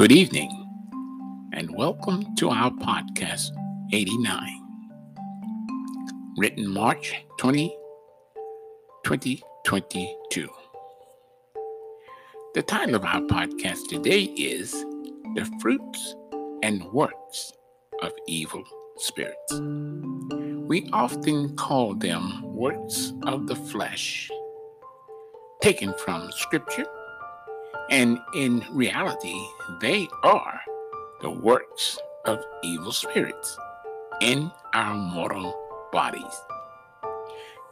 Good evening, and welcome to our podcast 89, written March 20, 2022. The title of our podcast today is The Fruits and Works of Evil Spirits. We often call them works of the flesh, taken from Scripture and in reality, they are the works of evil spirits in our mortal bodies.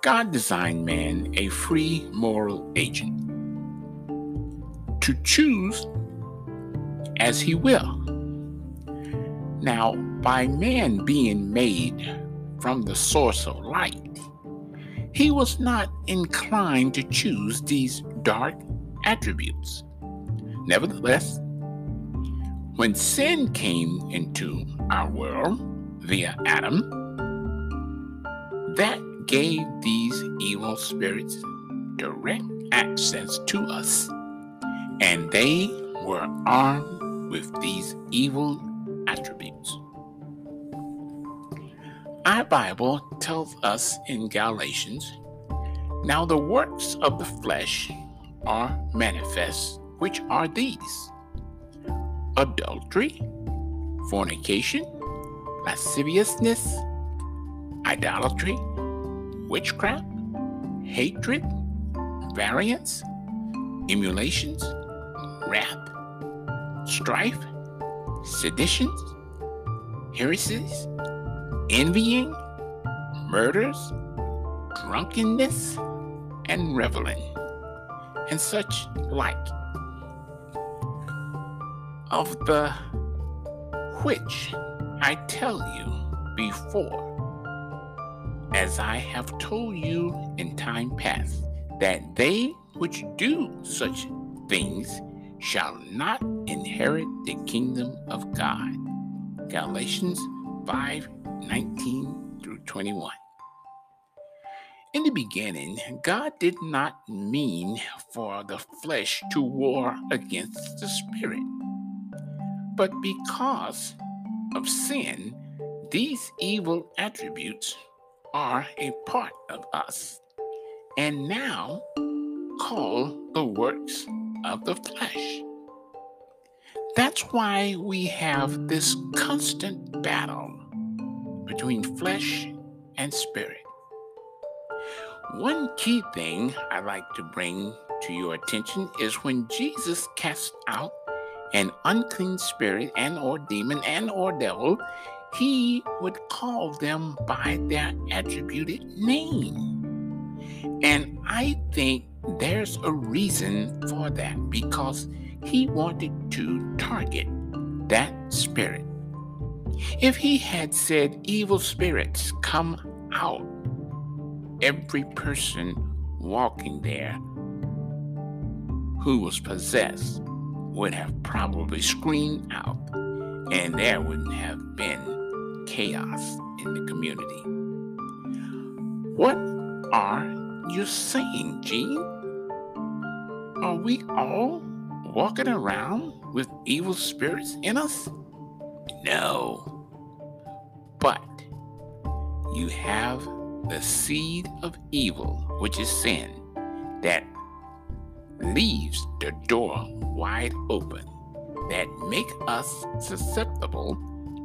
God designed man a free moral agent to choose as he will. Now, by man being made from the source of light, he was not inclined to choose these dark attributes. Nevertheless, when sin came into our world via Adam, that gave these evil spirits direct access to us, and they were armed with these evil attributes. Our Bible tells us in Galatians now the works of the flesh are manifest which are these? Adultery, fornication, lasciviousness, idolatry, witchcraft, hatred, variance, emulations, wrath, strife, seditions, heresies, envying, murders, drunkenness, and reveling, and such like of the which I tell you before, as I have told you in time past, that they which do such things shall not inherit the kingdom of God. Galatians 5 19 through 21. In the beginning, God did not mean for the flesh to war against the spirit but because of sin, these evil attributes are a part of us, and now called the works of the flesh. That's why we have this constant battle between flesh and spirit. One key thing I'd like to bring to your attention is when Jesus cast out an unclean spirit and or demon and or devil, he would call them by their attributed name. And I think there's a reason for that because he wanted to target that spirit. If he had said, Evil spirits, come out, every person walking there who was possessed would have probably screamed out, and there would have been chaos in the community. What are you saying, Gene? Are we all walking around with evil spirits in us? No. But you have the seed of evil, which is sin, that leaves the door wide open that make us susceptible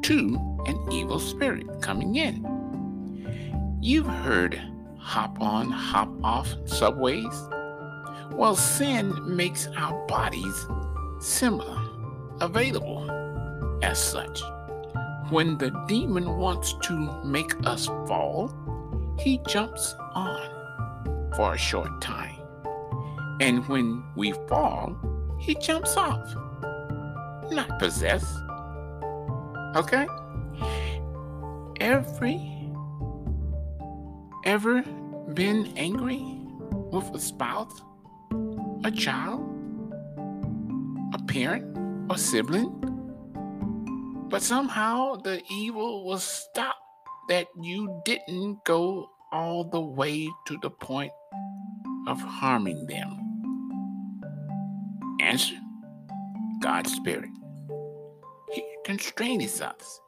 to an evil spirit coming in. You've heard hop on, hop off subways. Well, sin makes our bodies similar, available as such. When the demon wants to make us fall, he jumps on for a short time. And when we fall, he jumps off. Not possessed. Okay? Every ever been angry with a spouse, a child, a parent, or sibling? But somehow the evil was stopped that you didn't go all the way to the point of harming them? God's Spirit. He constrains us.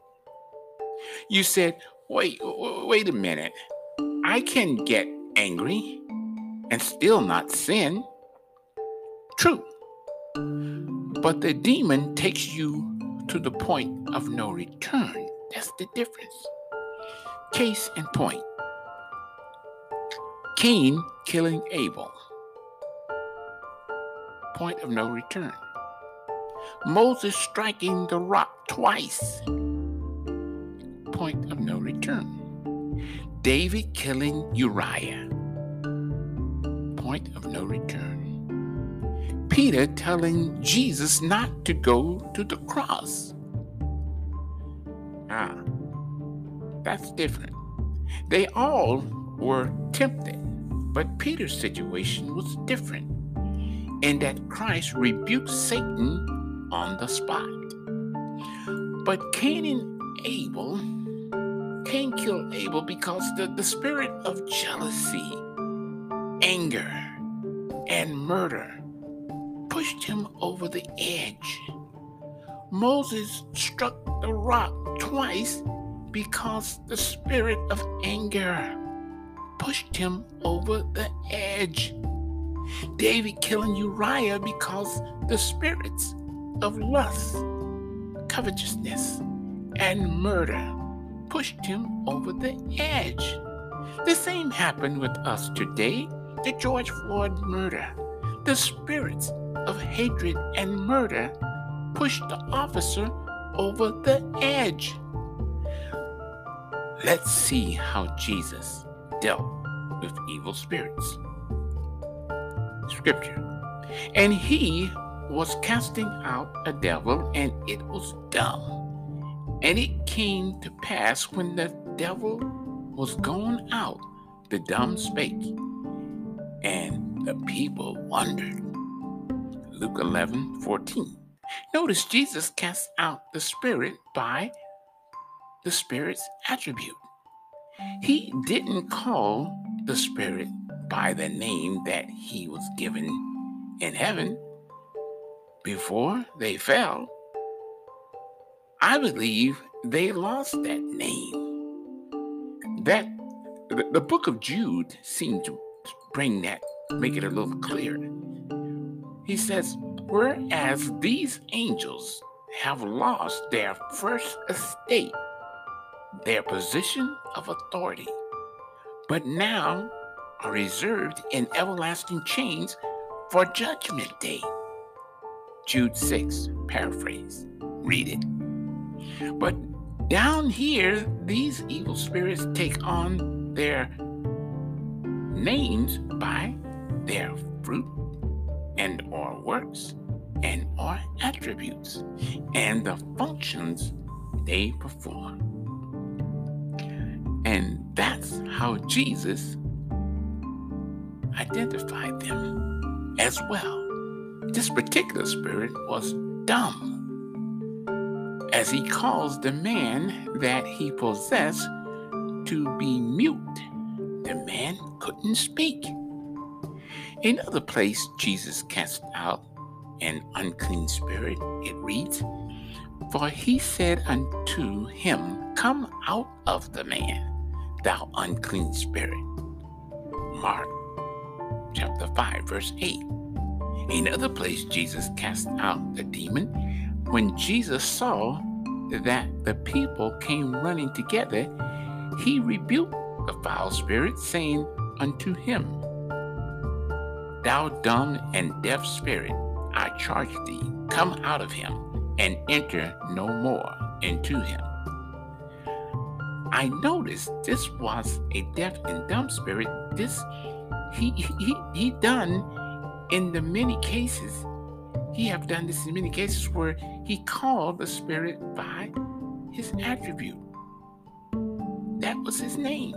You said, wait, wait a minute. I can get angry and still not sin. True. But the demon takes you to the point of no return. That's the difference. Case in point Cain killing Abel. Point of no return. Moses striking the rock twice. Point of no return. David killing Uriah. Point of no return. Peter telling Jesus not to go to the cross. Ah, that's different. They all were tempted, but Peter's situation was different in that Christ rebuked Satan on the spot. But Cain and Abel, Cain killed Abel because the, the spirit of jealousy, anger, and murder pushed him over the edge. Moses struck the rock twice because the spirit of anger pushed him over the edge. David killing Uriah because the spirits of lust, covetousness, and murder pushed him over the edge. The same happened with us today, the George Floyd murder. The spirits of hatred and murder pushed the officer over the edge. Let's see how Jesus dealt with evil spirits. Scripture. And he was casting out a devil, and it was dumb. And it came to pass when the devil was gone out, the dumb spake, and the people wondered. Luke 11 14. Notice Jesus cast out the spirit by the spirit's attribute. He didn't call the spirit by the name that he was given in heaven before they fell. I believe they lost that name. That the, the book of Jude seemed to bring that, make it a little clearer. He says, Whereas these angels have lost their first estate, their position of authority, but now reserved in everlasting chains for judgment day. Jude 6, paraphrase. Read it. But down here, these evil spirits take on their names by their fruit and or works and or attributes and the functions they perform. And that's how Jesus identified them as well. This particular spirit was dumb, as he caused the man that he possessed to be mute. The man couldn't speak. In another place Jesus cast out an unclean spirit, it reads, For he said unto him, Come out of the man, thou unclean spirit. Mark chapter 5, verse 8. Another place Jesus cast out the demon when Jesus saw that the people came running together, he rebuked the foul spirit, saying unto him, Thou dumb and deaf spirit, I charge thee, come out of him and enter no more into him. I noticed this was a deaf and dumb spirit. This he he he done in the many cases. He have done this in many cases where he called the spirit by his attribute. That was his name.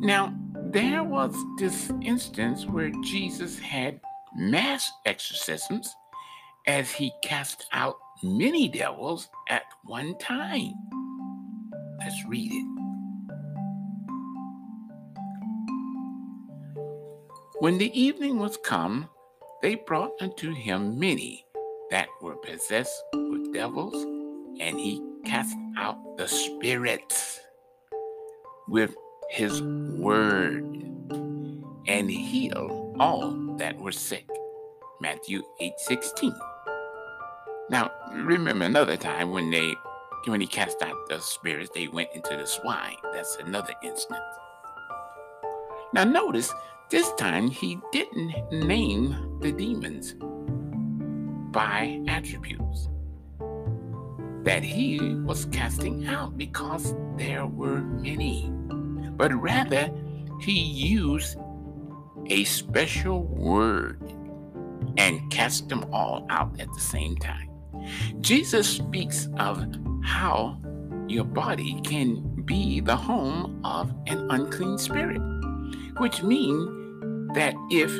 Now, there was this instance where Jesus had mass exorcisms as he cast out many devils at one time. Let's read it. When the evening was come, they brought unto him many that were possessed with devils, and he cast out the spirits with his word and healed all that were sick. Matthew 8 16. Now, remember another time when they when he cast out the spirits, they went into the swine. That's another instance. Now, notice this time he didn't name the demons by attributes that he was casting out because there were many, but rather he used a special word and cast them all out at the same time. Jesus speaks of how your body can be the home of an unclean spirit, which means that if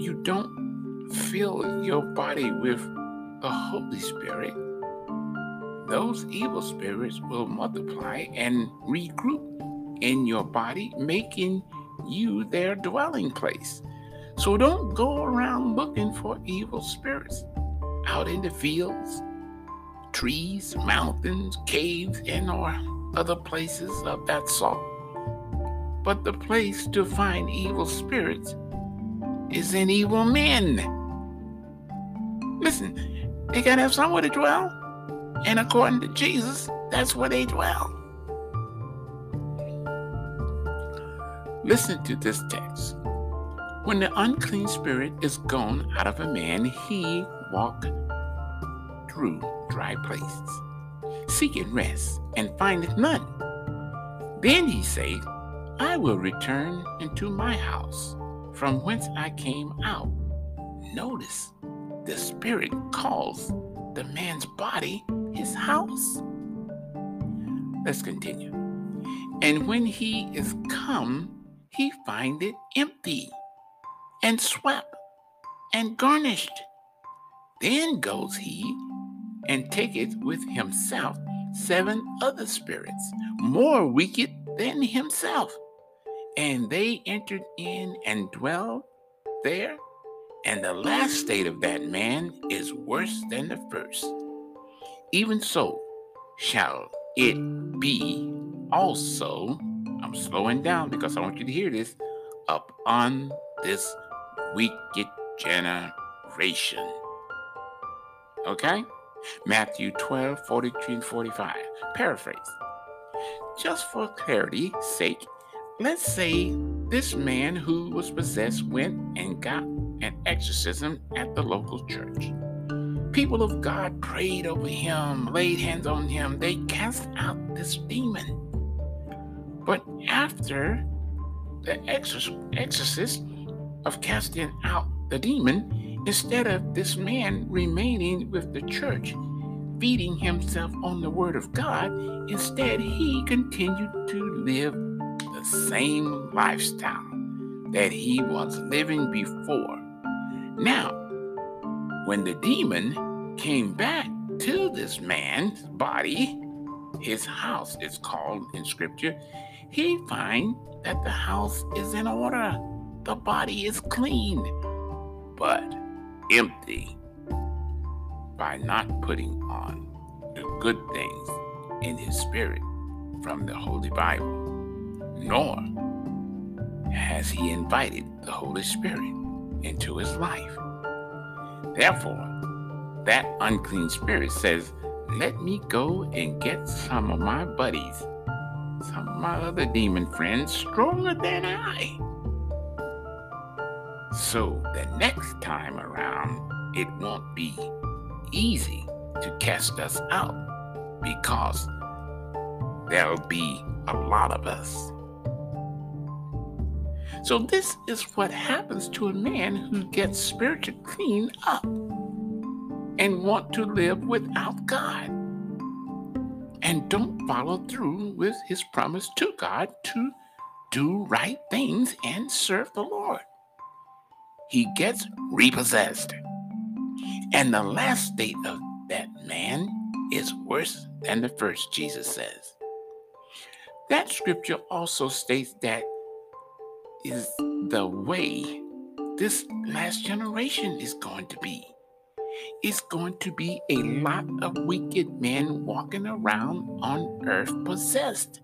you don't fill your body with the Holy Spirit, those evil spirits will multiply and regroup in your body, making you their dwelling place. So don't go around looking for evil spirits out in the fields, trees, mountains, caves, and or other places of that sort. But the place to find evil spirits is in evil men. Listen, they gotta have somewhere to dwell. And according to Jesus, that's where they dwell. Listen to this text. When the unclean spirit is gone out of a man, he walk through dry places, seeking rest, and findeth none. Then he said, I will return into my house, from whence I came out. Notice the spirit calls the man's body his house. Let's continue. And when he is come, he find it empty and swept and garnished. Then goes he and taketh with himself seven other spirits, more wicked than himself. And they entered in and dwelled there. And the last state of that man is worse than the first. Even so shall it be also. I'm slowing down because I want you to hear this up on this wicked generation. Okay? Matthew 12, 43 and 45. Paraphrase. Just for clarity's sake, let's say this man who was possessed went and got an exorcism at the local church. People of God prayed over him, laid hands on him. They cast out this demon. But after the exorcist of casting out the demon, instead of this man remaining with the church, feeding himself on the word of God, instead he continued to live same lifestyle that he was living before. Now, when the demon came back to this man's body, his house is called in scripture, he find that the house is in order the body is clean, but empty by not putting on the good things in his spirit from the Holy Bible, nor has he invited the Holy Spirit into his life. Therefore, that unclean spirit says, Let me go and get some of my buddies, some of my other demon friends, stronger than I so the next time around, it won't be easy to cast us out because there'll be a lot of us. So, this is what happens to a man who gets spiritually clean up and want to live without God and don't follow through with his promise to God to do right things and serve the Lord he gets repossessed. And the last state of that man is worse than the first, Jesus says. That scripture also states that is the way this last generation is going to be. it's going to be a lot of wicked men walking around on earth possessed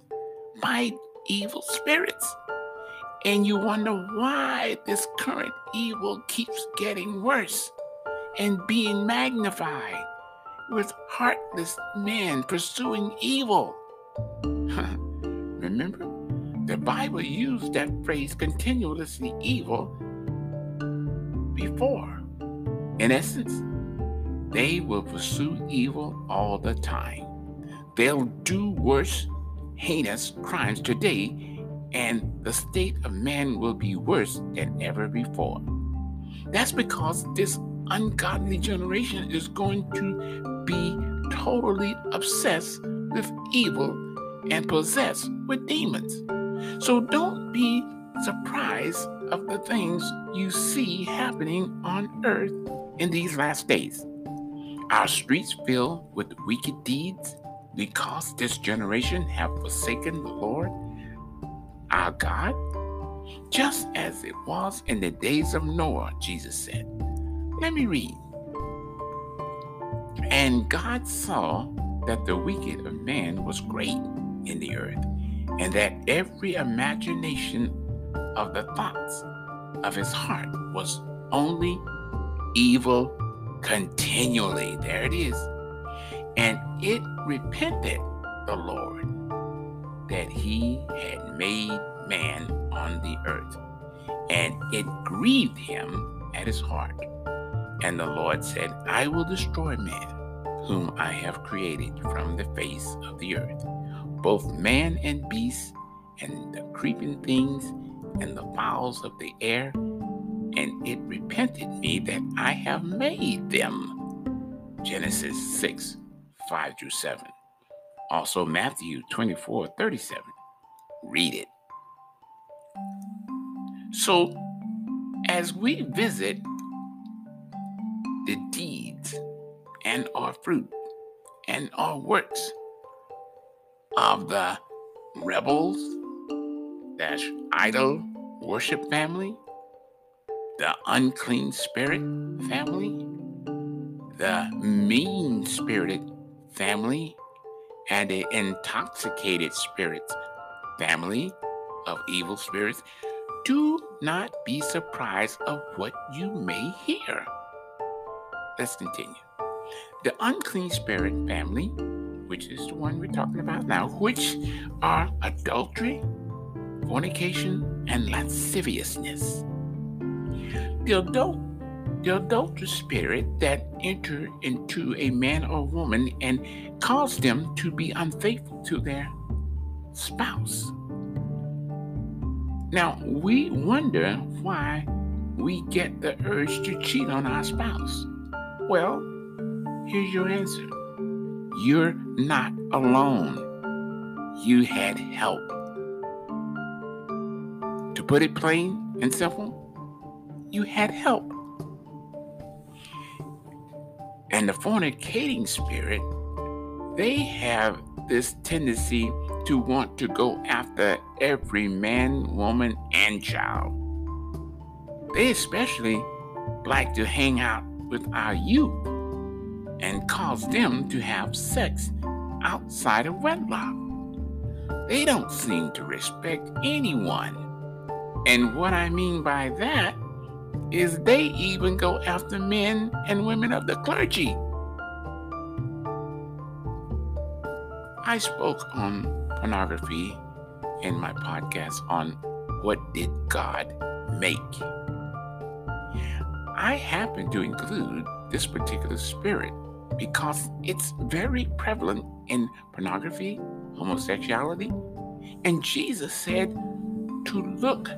by evil spirits. And you wonder why this current evil keeps getting worse and being magnified with heartless men pursuing evil. Remember, the Bible used that phrase continuously evil before. In essence, they will pursue evil all the time. They'll do worse, heinous crimes today, and the state of man will be worse than ever before. That's because this ungodly generation is going to be totally obsessed with evil and possessed with demons. So don't be surprised of the things you see happening on earth in these last days. Our streets filled with wicked deeds because this generation have forsaken the Lord, our God, just as it was in the days of Noah, Jesus said. Let me read. And God saw that the wicked of man was great in the earth, and that every imagination of the thoughts of his heart was only evil continually. There it is. And it repented the Lord that he had made man on the earth, and it grieved him at his heart. And the Lord said, I will destroy man, whom I have created from the face of the earth, both man and beast, and the creeping things, and the fowls of the air. And it repented me that I have made them. Genesis 6, 5 through 7. Also, Matthew 24, 37. Read it. So, as we visit the deeds and our fruit and our works of the rebels dash idol worship family, the unclean spirit family, the mean spirited family, and the intoxicated spirits family of evil spirits, do not be surprised of what you may hear. Let's continue. The unclean spirit family, which is the one we're talking about now, which are adultery, fornication, and lasciviousness. The adult the adulterous spirit that enter into a man or woman and cause them to be unfaithful to their spouse. Now, we wonder why we get the urge to cheat on our spouse. Well, here's your answer you're not alone. You had help. To put it plain and simple, you had help. And the fornicating spirit, they have this tendency to want to go after every man, woman, and child. They especially like to hang out with our youth and cause them to have sex outside of wedlock. They don't seem to respect anyone. And what I mean by that is they even go after men and women of the clergy. I spoke on pornography in my podcast on what did God make. I happen to include this particular spirit because it's very prevalent in pornography, homosexuality, and Jesus said to look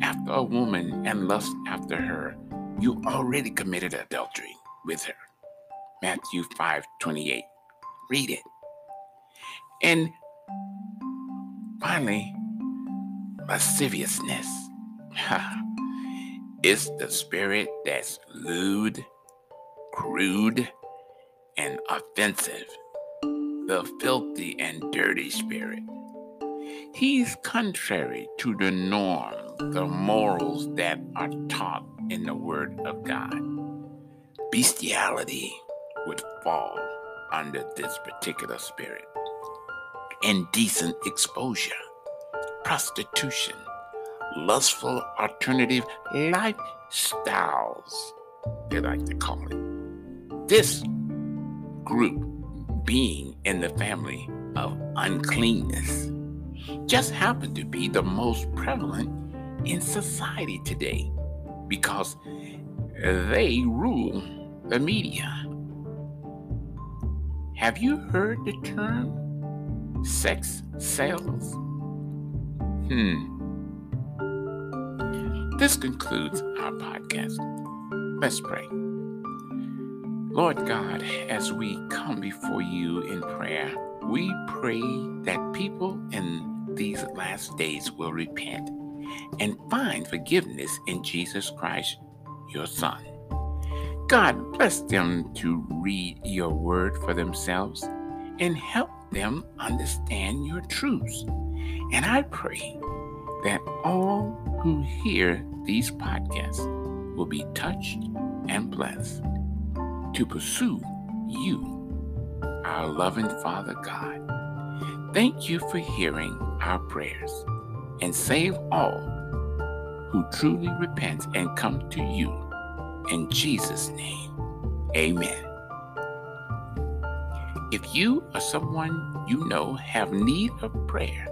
after a woman and lust after her, you already committed adultery with her. Matthew 5 28. Read it. And finally, lasciviousness. it's the spirit that's lewd, crude, and offensive. The filthy and dirty spirit. He's contrary to the norm, the morals that are taught in the Word of God. bestiality would fall under this particular spirit. Indecent exposure, prostitution, lustful alternative lifestyles, they like to call it. This group being in the family of uncleanness just happen to be the most prevalent in society today because they rule the media. Have you heard the term sex sales? Hmm. This concludes our podcast. Let's pray. Lord God, as we come before you in prayer, we pray that people in these last days will repent and find forgiveness in Jesus Christ, your Son. God bless them to read your word for themselves and help them understand your truths. And I pray that all who hear these podcasts will be touched and blessed to pursue you, our loving Father God. Thank you for hearing our prayers and save all who truly repent and come to you. In Jesus' name, amen. If you or someone you know have need of prayer,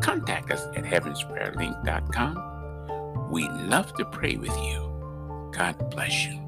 contact us at heavensprayerlink.com. We'd love to pray with you. God bless you.